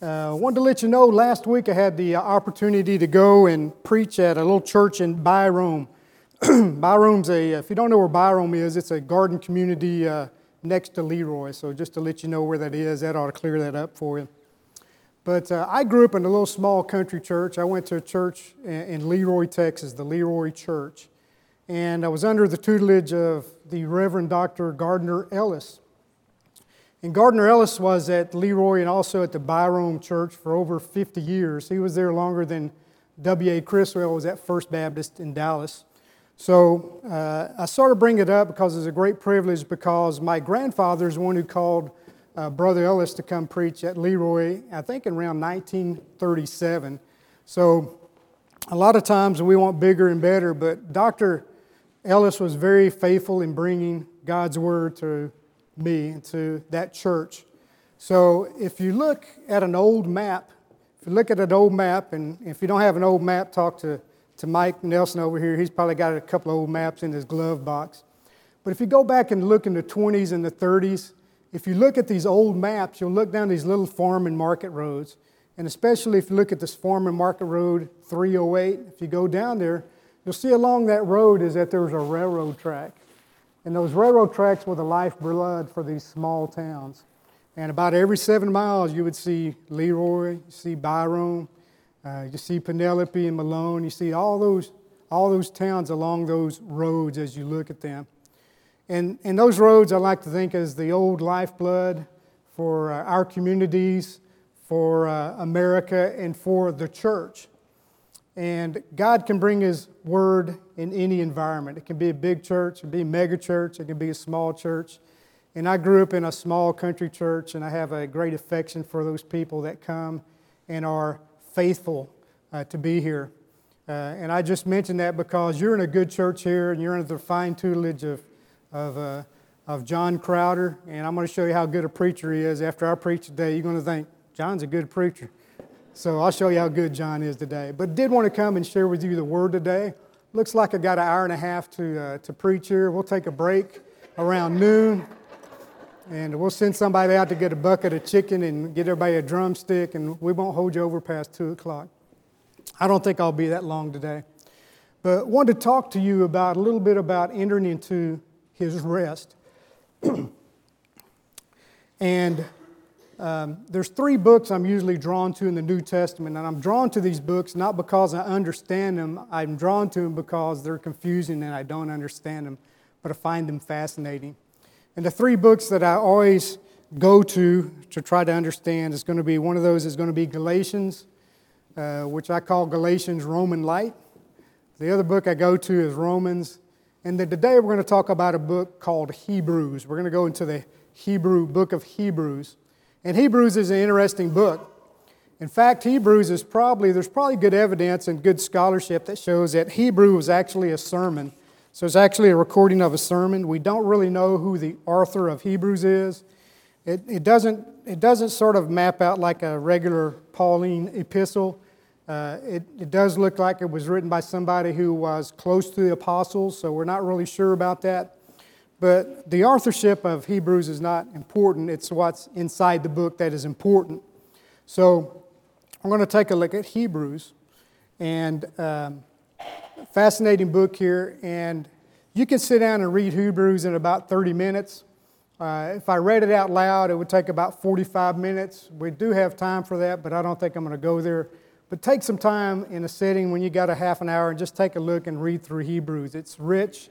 Uh, I wanted to let you know last week I had the opportunity to go and preach at a little church in Birome. Birome's a, if you don't know where Birome is, it's a garden community uh, next to Leroy. So just to let you know where that is, that ought to clear that up for you. But uh, I grew up in a little small country church. I went to a church in Leroy, Texas, the Leroy Church. And I was under the tutelage of the Reverend Dr. Gardner Ellis. And Gardner Ellis was at Leroy and also at the Birome Church for over 50 years. He was there longer than W.A. Criswell was at First Baptist in Dallas. So uh, I sort of bring it up because it's a great privilege because my grandfather is one who called uh, Brother Ellis to come preach at Leroy, I think in around 1937. So a lot of times we want bigger and better, but Dr. Ellis was very faithful in bringing God's word to me and to that church. So if you look at an old map, if you look at an old map, and if you don't have an old map, talk to, to Mike Nelson over here. He's probably got a couple of old maps in his glove box. But if you go back and look in the 20s and the 30s, if you look at these old maps, you'll look down these little farm and market roads. And especially if you look at this farm and market road 308, if you go down there, you'll see along that road is that there's a railroad track. And those railroad tracks were the lifeblood for these small towns. And about every seven miles, you would see Leroy, you see Birome, uh, you see Penelope and Malone, you see all those, all those towns along those roads as you look at them. And, and those roads I like to think as the old lifeblood for uh, our communities, for uh, America, and for the church. And God can bring His word in any environment. It can be a big church, it can be a mega church, it can be a small church. And I grew up in a small country church, and I have a great affection for those people that come and are faithful uh, to be here. Uh, and I just mentioned that because you're in a good church here, and you're under the fine tutelage of, of, uh, of John Crowder. And I'm going to show you how good a preacher he is. After I preach today, you're going to think, John's a good preacher. So I'll show you how good John is today. But did want to come and share with you the word today. Looks like I got an hour and a half to, uh, to preach here. We'll take a break around noon. And we'll send somebody out to get a bucket of chicken and get everybody a drumstick, and we won't hold you over past 2 o'clock. I don't think I'll be that long today. But wanted to talk to you about a little bit about entering into his rest. and um, there's three books I'm usually drawn to in the New Testament, and I'm drawn to these books not because I understand them. I'm drawn to them because they're confusing and I don't understand them, but I find them fascinating. And the three books that I always go to to try to understand is going to be one of those is going to be Galatians, uh, which I call Galatians Roman Light. The other book I go to is Romans. And then today we're going to talk about a book called Hebrews. We're going to go into the Hebrew book of Hebrews. And Hebrews is an interesting book. In fact, Hebrews is probably, there's probably good evidence and good scholarship that shows that Hebrew was actually a sermon. So it's actually a recording of a sermon. We don't really know who the author of Hebrews is. It, it, doesn't, it doesn't sort of map out like a regular Pauline epistle. Uh, it, it does look like it was written by somebody who was close to the apostles, so we're not really sure about that. But the authorship of Hebrews is not important, it's what's inside the book that is important. So I'm going to take a look at Hebrews, and um, fascinating book here. And you can sit down and read Hebrews in about 30 minutes. Uh, if I read it out loud, it would take about 45 minutes. We do have time for that, but I don't think I'm going to go there. But take some time in a sitting when you got a half an hour and just take a look and read through Hebrews. It's rich,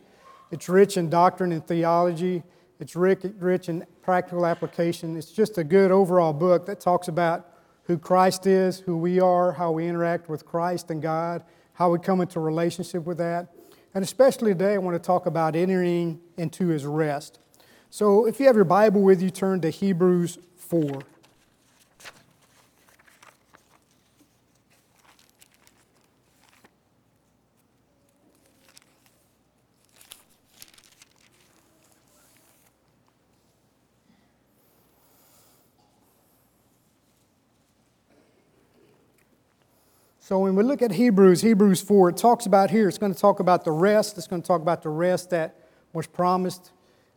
it's rich in doctrine and theology. It's rich in practical application. It's just a good overall book that talks about who Christ is, who we are, how we interact with Christ and God, how we come into relationship with that. And especially today, I want to talk about entering into his rest. So if you have your Bible with you, turn to Hebrews 4. So when we look at Hebrews, Hebrews 4, it talks about here, it's going to talk about the rest. It's going to talk about the rest that was promised.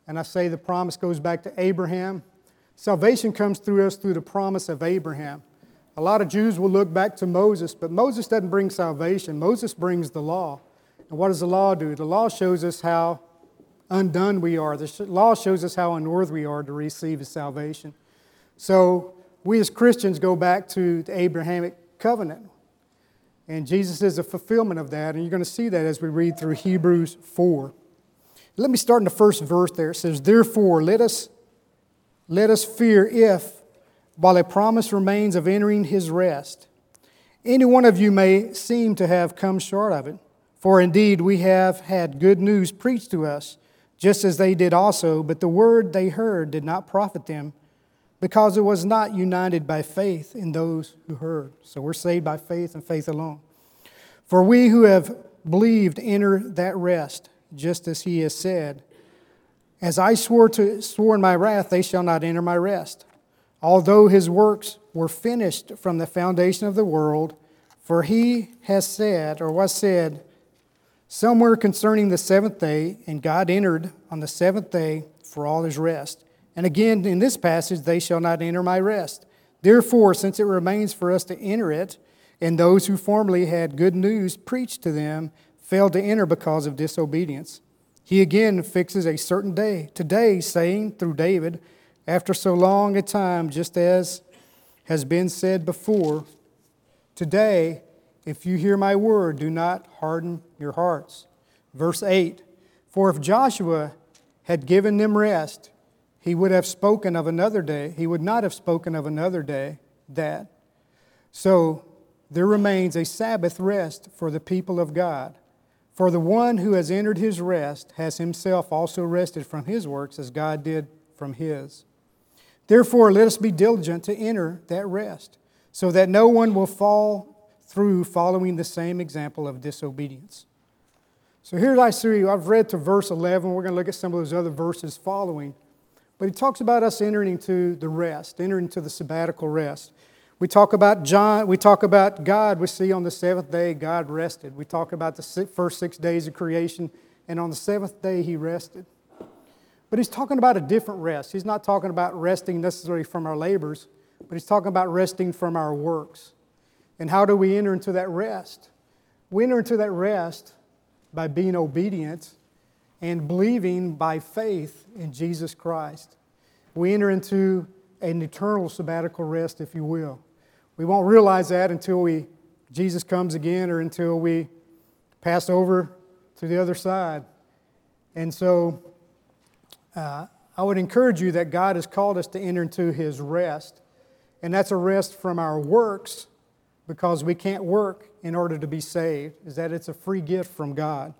And I say the promise goes back to Abraham. Salvation comes through us through the promise of Abraham. A lot of Jews will look back to Moses, but Moses doesn't bring salvation. Moses brings the law. And what does the law do? The law shows us how undone we are. The law shows us how unworthy we are to receive His salvation. So we as Christians go back to the Abrahamic covenant. And Jesus is a fulfillment of that. And you're going to see that as we read through Hebrews 4. Let me start in the first verse there. It says, Therefore, let us, let us fear if, while a promise remains of entering his rest, any one of you may seem to have come short of it. For indeed, we have had good news preached to us, just as they did also, but the word they heard did not profit them because it was not united by faith in those who heard. So we're saved by faith and faith alone. For we who have believed enter that rest, just as he has said, As I swore, to, swore in my wrath, they shall not enter my rest. Although his works were finished from the foundation of the world, for he has said, or was said, somewhere concerning the seventh day, and God entered on the seventh day for all his rest. And again, in this passage, they shall not enter my rest. Therefore, since it remains for us to enter it, and those who formerly had good news preached to them failed to enter because of disobedience, he again fixes a certain day, today, saying through David, after so long a time, just as has been said before, today, if you hear my word, do not harden your hearts. Verse 8 For if Joshua had given them rest, he would have spoken of another day. He would not have spoken of another day that. So there remains a Sabbath rest for the people of God. For the one who has entered his rest has himself also rested from his works as God did from his. Therefore, let us be diligent to enter that rest, so that no one will fall through following the same example of disobedience. So here I see, I've read to verse 11. We're going to look at some of those other verses following. But he talks about us entering into the rest, entering into the sabbatical rest. We talk about John, we talk about God. We see on the seventh day, God rested. We talk about the first six days of creation, and on the seventh day, he rested. But he's talking about a different rest. He's not talking about resting necessarily from our labors, but he's talking about resting from our works. And how do we enter into that rest? We enter into that rest by being obedient and believing by faith in Jesus Christ. We enter into an eternal sabbatical rest, if you will. We won't realize that until we, Jesus comes again or until we pass over to the other side. And so uh, I would encourage you that God has called us to enter into His rest. And that's a rest from our works because we can't work in order to be saved, is that it's a free gift from God.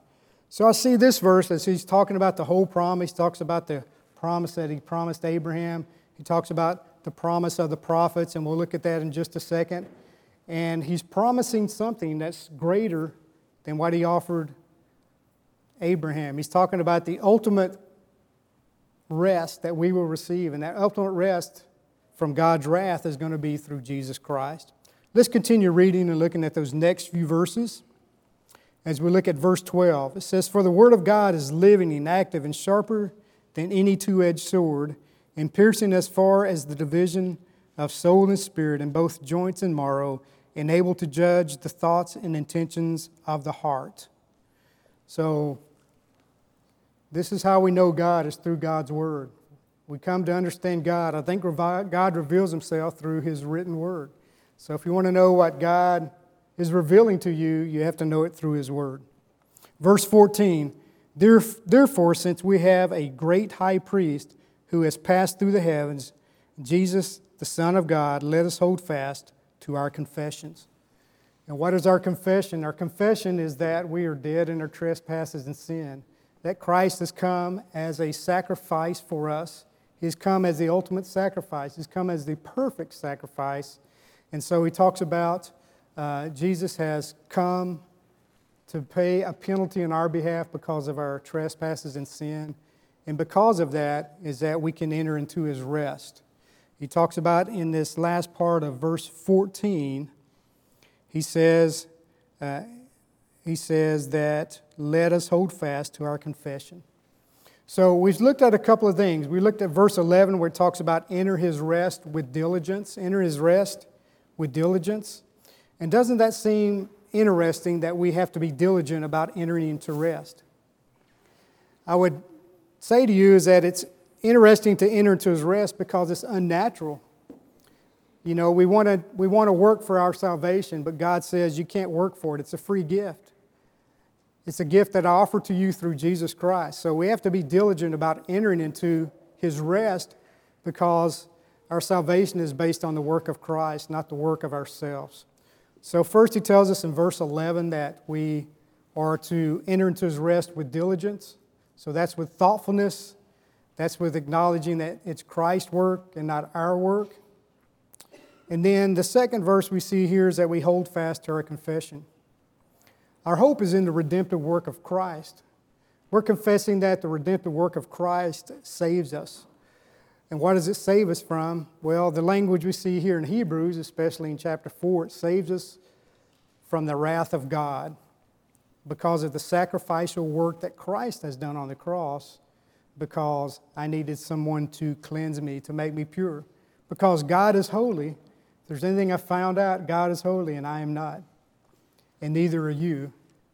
So I see this verse as he's talking about the whole promise. He talks about the promise that he promised Abraham. He talks about the promise of the prophets, and we'll look at that in just a second. And he's promising something that's greater than what he offered Abraham. He's talking about the ultimate rest that we will receive, and that ultimate rest from God's wrath is going to be through Jesus Christ. Let's continue reading and looking at those next few verses as we look at verse 12. It says, For the word of God is living and active and sharper than any two edged sword, and piercing as far as the division of soul and spirit, and both joints and marrow, and able to judge the thoughts and intentions of the heart. So, this is how we know God is through God's word. We come to understand God. I think God reveals himself through his written word. So, if you want to know what God is revealing to you, you have to know it through His Word. Verse 14 Therefore, since we have a great high priest who has passed through the heavens, Jesus, the Son of God, let us hold fast to our confessions. And what is our confession? Our confession is that we are dead in our trespasses and sin, that Christ has come as a sacrifice for us. He's come as the ultimate sacrifice, He's come as the perfect sacrifice. And so he talks about uh, Jesus has come to pay a penalty on our behalf because of our trespasses and sin. And because of that, is that we can enter into his rest. He talks about in this last part of verse 14, he says, uh, he says that let us hold fast to our confession. So we've looked at a couple of things. We looked at verse 11 where it talks about enter his rest with diligence, enter his rest with diligence. And doesn't that seem interesting that we have to be diligent about entering into rest? I would say to you is that it's interesting to enter into his rest because it's unnatural. You know, we want to we want to work for our salvation, but God says you can't work for it. It's a free gift. It's a gift that I offer to you through Jesus Christ. So we have to be diligent about entering into his rest because our salvation is based on the work of Christ, not the work of ourselves. So, first, he tells us in verse 11 that we are to enter into his rest with diligence. So, that's with thoughtfulness, that's with acknowledging that it's Christ's work and not our work. And then the second verse we see here is that we hold fast to our confession. Our hope is in the redemptive work of Christ. We're confessing that the redemptive work of Christ saves us. And what does it save us from? Well, the language we see here in Hebrews, especially in chapter 4, it saves us from the wrath of God because of the sacrificial work that Christ has done on the cross, because I needed someone to cleanse me, to make me pure. Because God is holy. If there's anything I found out, God is holy and I am not. And neither are you.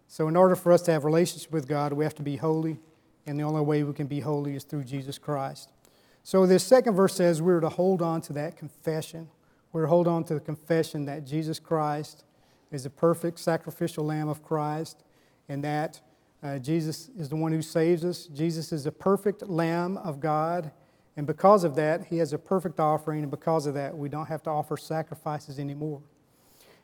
So, in order for us to have relationship with God, we have to be holy, and the only way we can be holy is through Jesus Christ. So, this second verse says we're to hold on to that confession. We're to hold on to the confession that Jesus Christ is the perfect sacrificial lamb of Christ and that uh, Jesus is the one who saves us. Jesus is the perfect lamb of God. And because of that, he has a perfect offering. And because of that, we don't have to offer sacrifices anymore.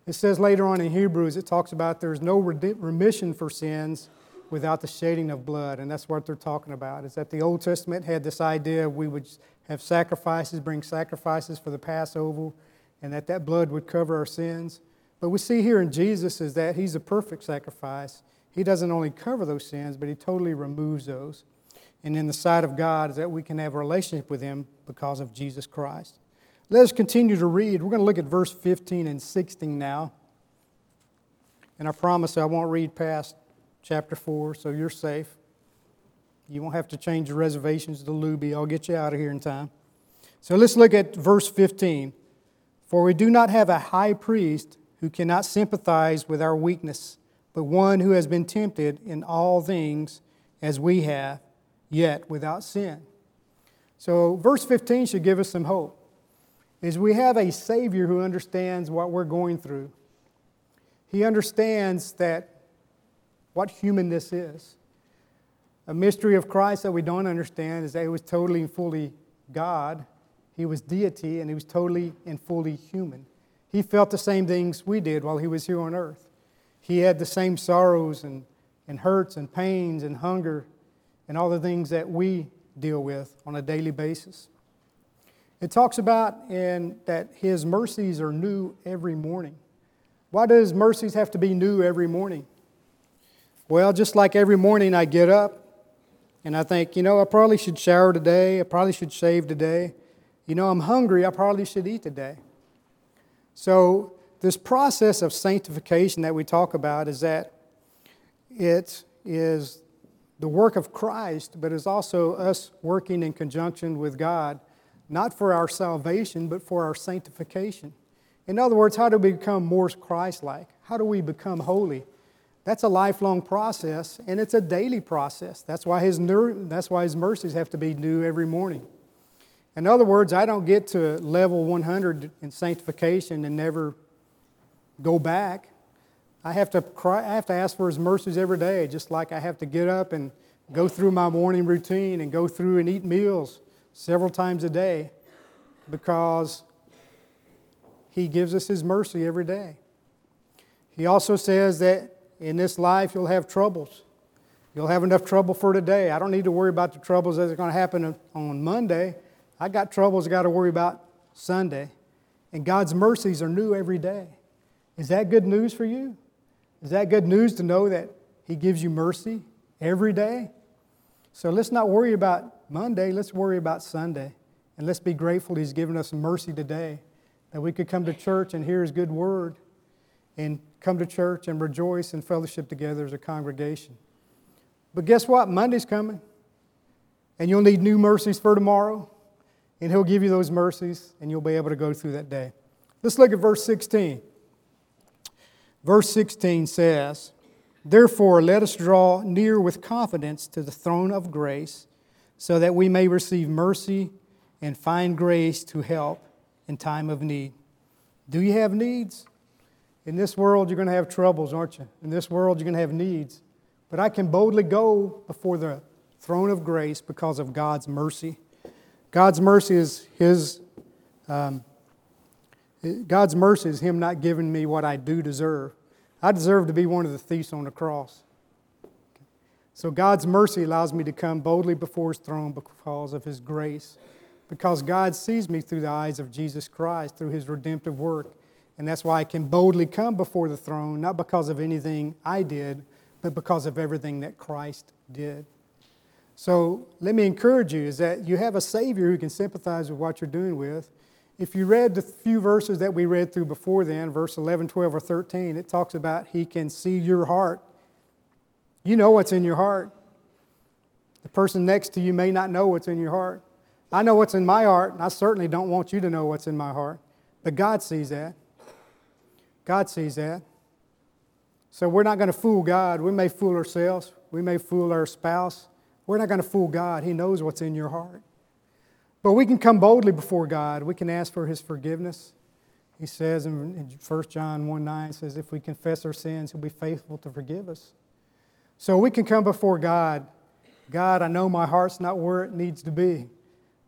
It says later on in Hebrews, it talks about there's no remission for sins without the shedding of blood. And that's what they're talking about. Is that the Old Testament had this idea we would have sacrifices, bring sacrifices for the Passover, and that that blood would cover our sins. But we see here in Jesus is that he's a perfect sacrifice. He doesn't only cover those sins, but he totally removes those. And in the sight of God is that we can have a relationship with him because of Jesus Christ. Let us continue to read. We're going to look at verse 15 and 16 now. And I promise I won't read past chapter 4, so you're safe. You won't have to change your reservations to Luby. I'll get you out of here in time. So let's look at verse 15. For we do not have a high priest who cannot sympathize with our weakness, but one who has been tempted in all things as we have, yet without sin. So verse 15 should give us some hope. Is we have a Savior who understands what we're going through. He understands that what humanness is. A mystery of Christ that we don't understand is that he was totally and fully God. He was deity and he was totally and fully human. He felt the same things we did while he was here on earth. He had the same sorrows and, and hurts and pains and hunger and all the things that we deal with on a daily basis. It talks about in that his mercies are new every morning. Why does mercies have to be new every morning? Well, just like every morning I get up and I think, you know, I probably should shower today, I probably should shave today. You know, I'm hungry, I probably should eat today. So, this process of sanctification that we talk about is that it is the work of Christ, but is also us working in conjunction with God, not for our salvation, but for our sanctification. In other words, how do we become more Christ like? How do we become holy? That's a lifelong process, and it's a daily process. That's why, his, that's why his mercies have to be new every morning. In other words, I don't get to level 100 in sanctification and never go back. I have to cry, I have to ask for his mercies every day, just like I have to get up and go through my morning routine and go through and eat meals several times a day because he gives us his mercy every day. He also says that in this life, you'll have troubles. You'll have enough trouble for today. I don't need to worry about the troubles that are going to happen on Monday. I got troubles I got to worry about Sunday. And God's mercies are new every day. Is that good news for you? Is that good news to know that He gives you mercy every day? So let's not worry about Monday, let's worry about Sunday. And let's be grateful He's given us mercy today, that we could come to church and hear His good word and come to church and rejoice and fellowship together as a congregation. But guess what? Monday's coming. And you'll need new mercies for tomorrow. And He'll give you those mercies, and you'll be able to go through that day. Let's look at verse 16. Verse 16 says, Therefore, let us draw near with confidence to the throne of grace, so that we may receive mercy and find grace to help in time of need. Do you have needs? In this world, you're going to have troubles, aren't you? In this world, you're going to have needs. But I can boldly go before the throne of grace because of God's mercy. God's mercy is His. Um, God's mercy is Him not giving me what I do deserve. I deserve to be one of the thieves on the cross. So God's mercy allows me to come boldly before His throne because of His grace. Because God sees me through the eyes of Jesus Christ, through His redemptive work. And that's why I can boldly come before the throne, not because of anything I did, but because of everything that Christ did. So let me encourage you is that you have a Savior who can sympathize with what you're doing with. If you read the few verses that we read through before then, verse 11, 12, or 13, it talks about He can see your heart. You know what's in your heart. The person next to you may not know what's in your heart. I know what's in my heart, and I certainly don't want you to know what's in my heart. But God sees that. God sees that. So we're not going to fool God. We may fool ourselves, we may fool our spouse. We're not going to fool God. He knows what's in your heart. But we can come boldly before God. We can ask for His forgiveness. He says in 1 John 1 9 says, if we confess our sins, He'll be faithful to forgive us. So we can come before God. God, I know my heart's not where it needs to be.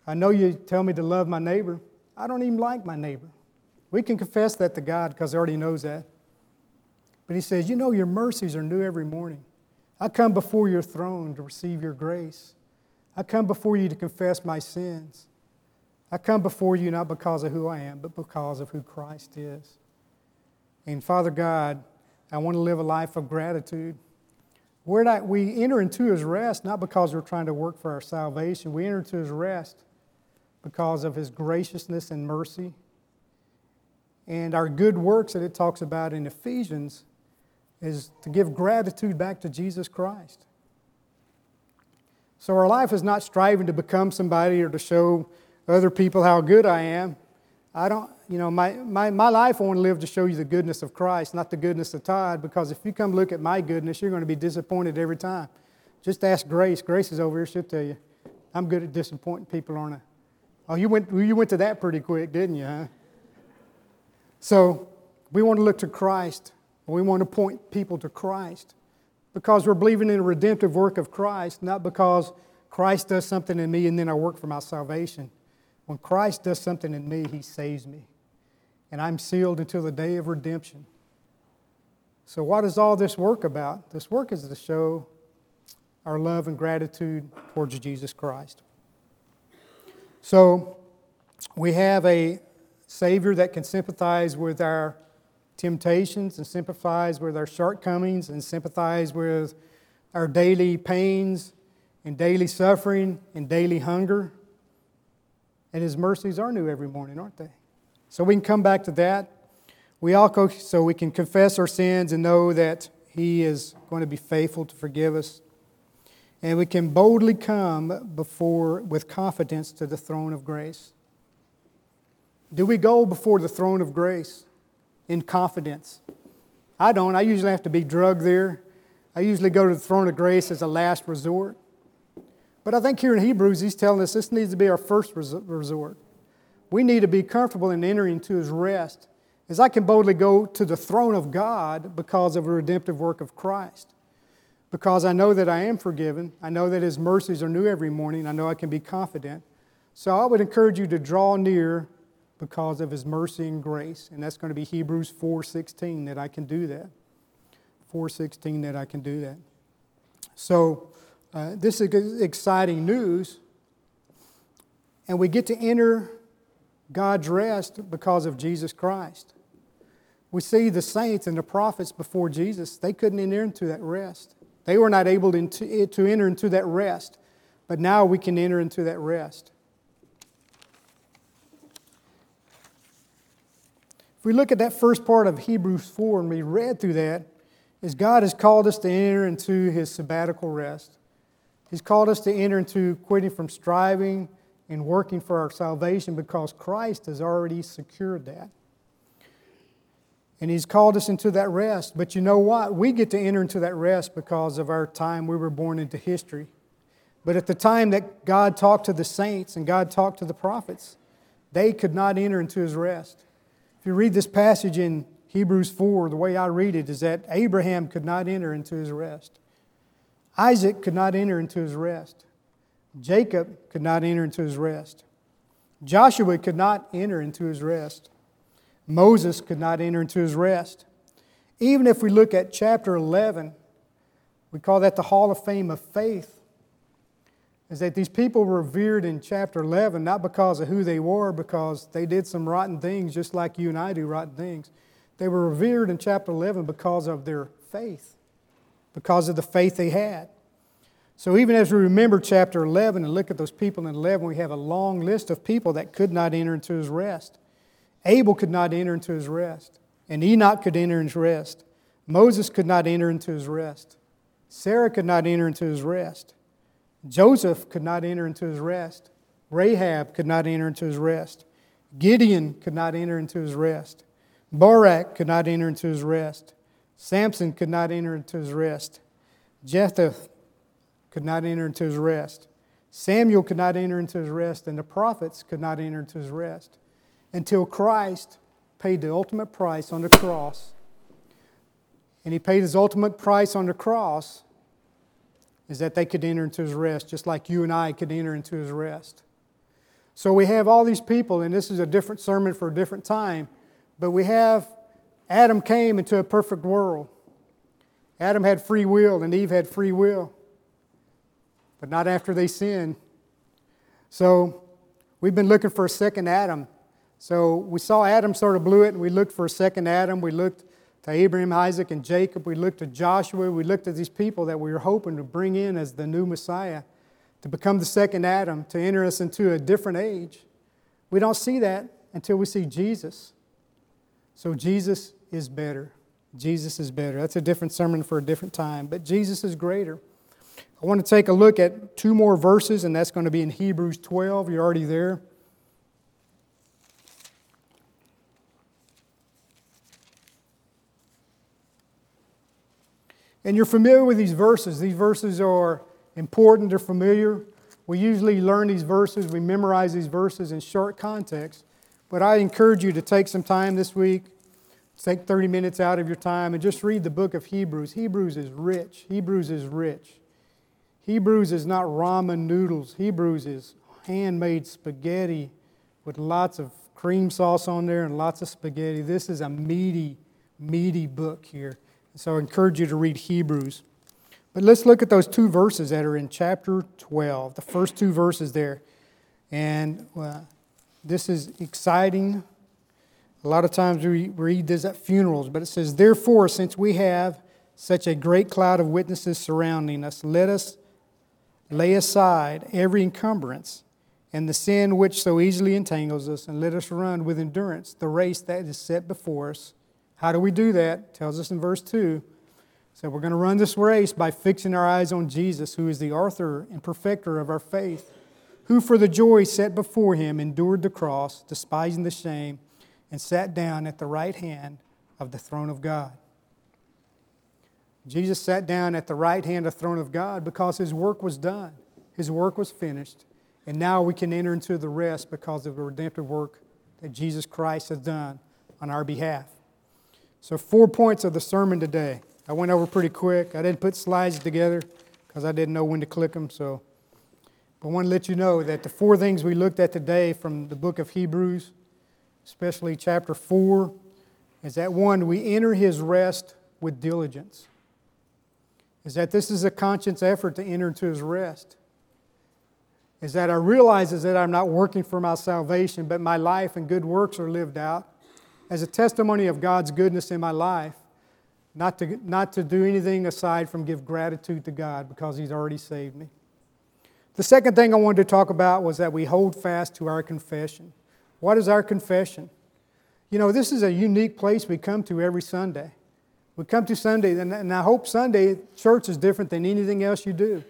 I know you tell me to love my neighbor. I don't even like my neighbor. We can confess that to God because He already knows that. But He says, You know, your mercies are new every morning. I come before your throne to receive your grace. I come before you to confess my sins. I come before you not because of who I am, but because of who Christ is. And Father God, I want to live a life of gratitude. Where that we enter into his rest, not because we're trying to work for our salvation, we enter into his rest because of his graciousness and mercy and our good works that it talks about in Ephesians is to give gratitude back to Jesus Christ. So our life is not striving to become somebody or to show other people how good I am. I don't, you know, my, my, my life I want to live to show you the goodness of Christ, not the goodness of Todd, because if you come look at my goodness, you're going to be disappointed every time. Just ask Grace. Grace is over here, she'll tell you. I'm good at disappointing people, aren't I? Oh, you went, you went to that pretty quick, didn't you, huh? So we want to look to Christ. We want to point people to Christ because we're believing in the redemptive work of Christ, not because Christ does something in me and then I work for my salvation. When Christ does something in me, He saves me. And I'm sealed until the day of redemption. So, what is all this work about? This work is to show our love and gratitude towards Jesus Christ. So, we have a Savior that can sympathize with our temptations and sympathize with our shortcomings and sympathize with our daily pains and daily suffering and daily hunger. And His mercies are new every morning, aren't they? So we can come back to that. We also, so we can confess our sins and know that He is going to be faithful to forgive us. And we can boldly come before with confidence to the throne of grace. Do we go before the throne of grace in confidence? I don't. I usually have to be drugged there. I usually go to the throne of grace as a last resort. But I think here in Hebrews, he's telling us this needs to be our first resort. We need to be comfortable in entering into his rest, as I can boldly go to the throne of God because of the redemptive work of Christ. Because I know that I am forgiven, I know that his mercies are new every morning, I know I can be confident. So I would encourage you to draw near because of his mercy and grace. And that's going to be Hebrews 4:16 that I can do that. 4:16 that I can do that. So uh, this is exciting news. And we get to enter God's rest because of Jesus Christ. We see the saints and the prophets before Jesus, they couldn't enter into that rest. They were not able to, to enter into that rest. But now we can enter into that rest. If we look at that first part of Hebrews 4 and we read through that, is God has called us to enter into his sabbatical rest. He's called us to enter into quitting from striving and working for our salvation because Christ has already secured that. And He's called us into that rest. But you know what? We get to enter into that rest because of our time we were born into history. But at the time that God talked to the saints and God talked to the prophets, they could not enter into His rest. If you read this passage in Hebrews 4, the way I read it is that Abraham could not enter into his rest. Isaac could not enter into his rest. Jacob could not enter into his rest. Joshua could not enter into his rest. Moses could not enter into his rest. Even if we look at chapter 11, we call that the Hall of Fame of Faith, is that these people were revered in chapter 11 not because of who they were, because they did some rotten things just like you and I do rotten things. They were revered in chapter 11 because of their faith, because of the faith they had. So even as we remember chapter 11 and look at those people in 11, we have a long list of people that could not enter into his rest. Abel could not enter into his rest, and Enoch could enter into his rest. Moses could not enter into his rest. Sarah could not enter into his rest. Joseph could not enter into his rest. Rahab could not enter into his rest. Gideon could not enter into his rest. Barak could not enter into his rest. Samson could not enter into his rest. Jephthah could not enter into his rest. Samuel could not enter into his rest, and the prophets could not enter into his rest until Christ paid the ultimate price on the cross. And he paid his ultimate price on the cross is that they could enter into his rest, just like you and I could enter into his rest. So we have all these people, and this is a different sermon for a different time, but we have Adam came into a perfect world. Adam had free will, and Eve had free will, but not after they sinned. So we've been looking for a second Adam. So we saw Adam sort of blew it, and we looked for a second Adam. We looked to Abraham, Isaac, and Jacob. We looked at Joshua. We looked at these people that we were hoping to bring in as the new Messiah to become the second Adam, to enter us into a different age. We don't see that until we see Jesus. So Jesus is better. Jesus is better. That's a different sermon for a different time, but Jesus is greater. I want to take a look at two more verses, and that's going to be in Hebrews 12. You're already there. And you're familiar with these verses. These verses are important, they're familiar. We usually learn these verses, we memorize these verses in short context. But I encourage you to take some time this week, take 30 minutes out of your time, and just read the book of Hebrews. Hebrews is rich. Hebrews is rich. Hebrews is not ramen noodles, Hebrews is handmade spaghetti with lots of cream sauce on there and lots of spaghetti. This is a meaty, meaty book here. So I encourage you to read Hebrews. But let's look at those two verses that are in chapter 12, the first two verses there. And uh, this is exciting. A lot of times we read this at funerals, but it says, Therefore, since we have such a great cloud of witnesses surrounding us, let us lay aside every encumbrance and the sin which so easily entangles us, and let us run with endurance the race that is set before us how do we do that? It tells us in verse 2. So we're going to run this race by fixing our eyes on Jesus, who is the author and perfecter of our faith, who for the joy set before him endured the cross, despising the shame, and sat down at the right hand of the throne of God. Jesus sat down at the right hand of the throne of God because his work was done. His work was finished. And now we can enter into the rest because of the redemptive work that Jesus Christ has done on our behalf. So, four points of the sermon today. I went over pretty quick. I didn't put slides together because I didn't know when to click them. So, but I want to let you know that the four things we looked at today from the book of Hebrews, especially chapter 4, is that one, we enter his rest with diligence. Is that this is a conscious effort to enter into his rest. Is that I realize is that I'm not working for my salvation, but my life and good works are lived out as a testimony of God's goodness in my life, not to, not to do anything aside from give gratitude to God because He's already saved me. The second thing I wanted to talk about was that we hold fast to our confession. What is our confession? You know, this is a unique place we come to every Sunday. We come to Sunday, and I hope Sunday church is different than anything else you do.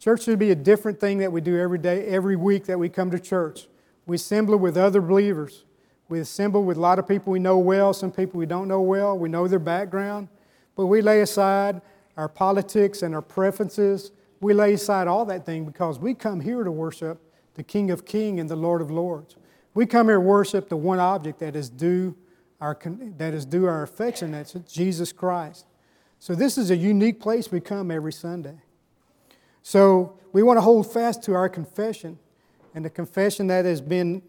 Church should be a different thing that we do every day, every week that we come to church. We assemble with other believers. We assemble with a lot of people we know well, some people we don't know well. We know their background. But we lay aside our politics and our preferences. We lay aside all that thing because we come here to worship the King of Kings and the Lord of Lords. We come here to worship the one object that is due our, that is due our affection, that's Jesus Christ. So this is a unique place we come every Sunday. So we want to hold fast to our confession, and the confession that has been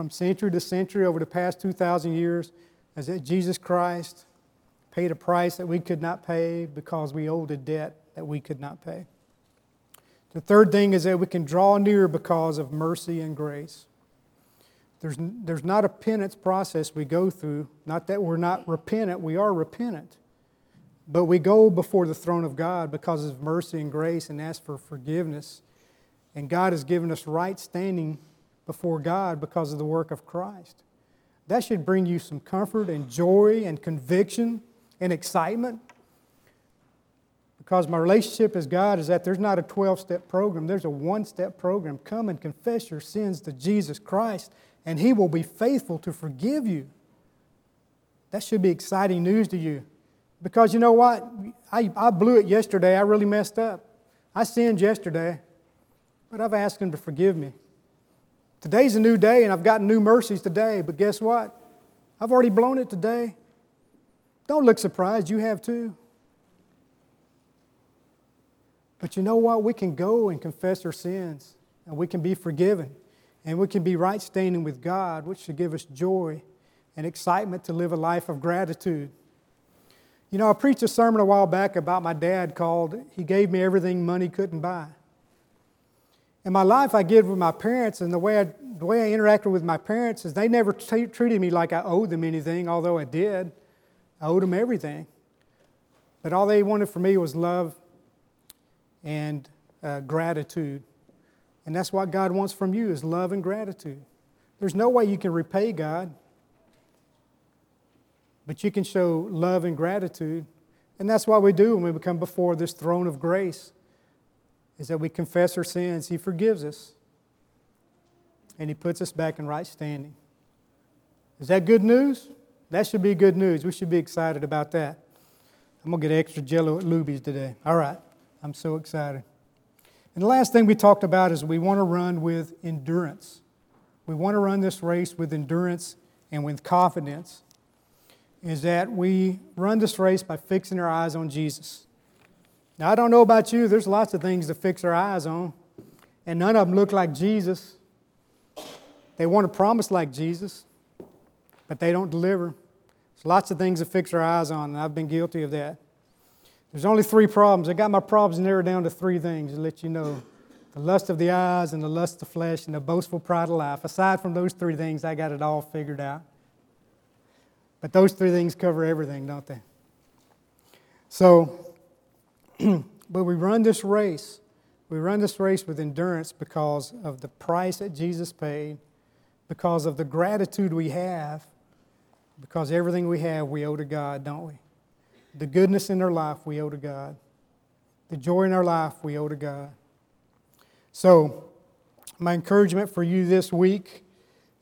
from century to century over the past 2,000 years is that Jesus Christ paid a price that we could not pay because we owed a debt that we could not pay. The third thing is that we can draw near because of mercy and grace. There's, there's not a penance process we go through. Not that we're not repentant, we are repentant. But we go before the throne of God because of mercy and grace and ask for forgiveness. And God has given us right standing before God because of the work of Christ. That should bring you some comfort and joy and conviction and excitement. Because my relationship with God is that there's not a 12 step program, there's a one step program. Come and confess your sins to Jesus Christ, and He will be faithful to forgive you. That should be exciting news to you. Because you know what? I, I blew it yesterday. I really messed up. I sinned yesterday, but I've asked Him to forgive me. Today's a new day, and I've gotten new mercies today, but guess what? I've already blown it today. Don't look surprised, you have too. But you know what? We can go and confess our sins, and we can be forgiven, and we can be right standing with God, which should give us joy and excitement to live a life of gratitude. You know, I preached a sermon a while back about my dad called He Gave Me Everything Money Couldn't Buy. In my life, I give with my parents, and the way I, the way I interacted with my parents is they never t- treated me like I owed them anything, although I did. I owed them everything. But all they wanted from me was love and uh, gratitude. And that's what God wants from you is love and gratitude. There's no way you can repay God, but you can show love and gratitude. And that's what we do when we come before this throne of grace is that we confess our sins, He forgives us, and He puts us back in right standing. Is that good news? That should be good news. We should be excited about that. I'm going to get extra jello at Luby's today. All right. I'm so excited. And the last thing we talked about is we want to run with endurance. We want to run this race with endurance and with confidence. Is that we run this race by fixing our eyes on Jesus. Now, I don't know about you, there's lots of things to fix our eyes on, and none of them look like Jesus. They want to promise like Jesus, but they don't deliver. There's lots of things to fix our eyes on, and I've been guilty of that. There's only three problems. I got my problems narrowed down to three things to let you know the lust of the eyes, and the lust of the flesh, and the boastful pride of life. Aside from those three things, I got it all figured out. But those three things cover everything, don't they? So, but we run this race. We run this race with endurance because of the price that Jesus paid, because of the gratitude we have, because everything we have we owe to God, don't we? The goodness in our life we owe to God. The joy in our life we owe to God. So, my encouragement for you this week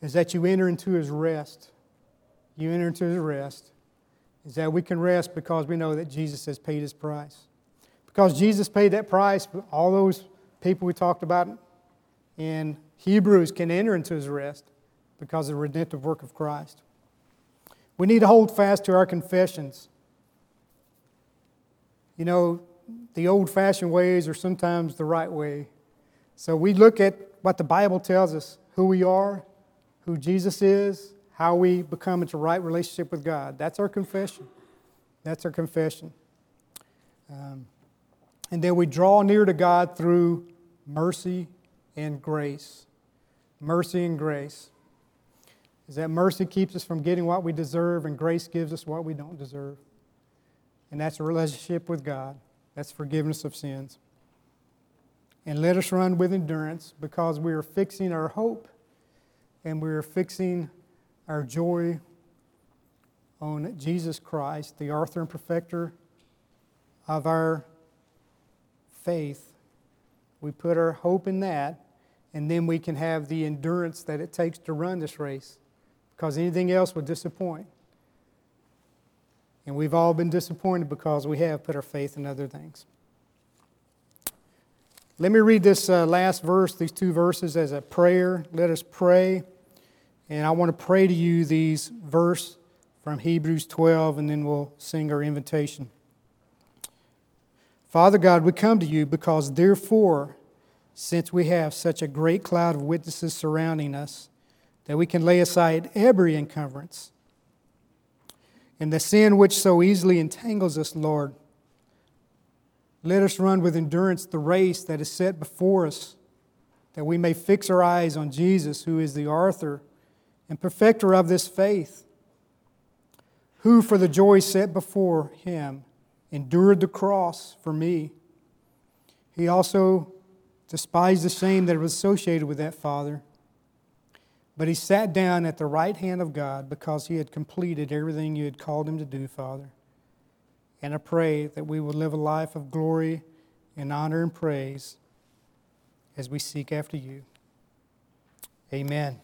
is that you enter into His rest. You enter into His rest. Is that we can rest because we know that Jesus has paid His price. Because Jesus paid that price, all those people we talked about in Hebrews can enter into his rest because of the redemptive work of Christ. We need to hold fast to our confessions. You know, the old fashioned ways are sometimes the right way. So we look at what the Bible tells us who we are, who Jesus is, how we become into right relationship with God. That's our confession. That's our confession. Um, and then we draw near to God through mercy and grace. Mercy and grace. Is that mercy keeps us from getting what we deserve, and grace gives us what we don't deserve. And that's a relationship with God. That's forgiveness of sins. And let us run with endurance because we are fixing our hope and we are fixing our joy on Jesus Christ, the author and perfecter of our faith, we put our hope in that, and then we can have the endurance that it takes to run this race because anything else would disappoint. And we've all been disappointed because we have put our faith in other things. Let me read this uh, last verse, these two verses, as a prayer. Let us pray. And I want to pray to you these verse from Hebrews 12, and then we'll sing our invitation. Father God, we come to you because, therefore, since we have such a great cloud of witnesses surrounding us, that we can lay aside every encumbrance and the sin which so easily entangles us, Lord. Let us run with endurance the race that is set before us, that we may fix our eyes on Jesus, who is the author and perfecter of this faith, who for the joy set before him endured the cross for me. He also despised the shame that was associated with that Father. But he sat down at the right hand of God because he had completed everything you had called him to do, Father. And I pray that we will live a life of glory and honor and praise as we seek after you. Amen.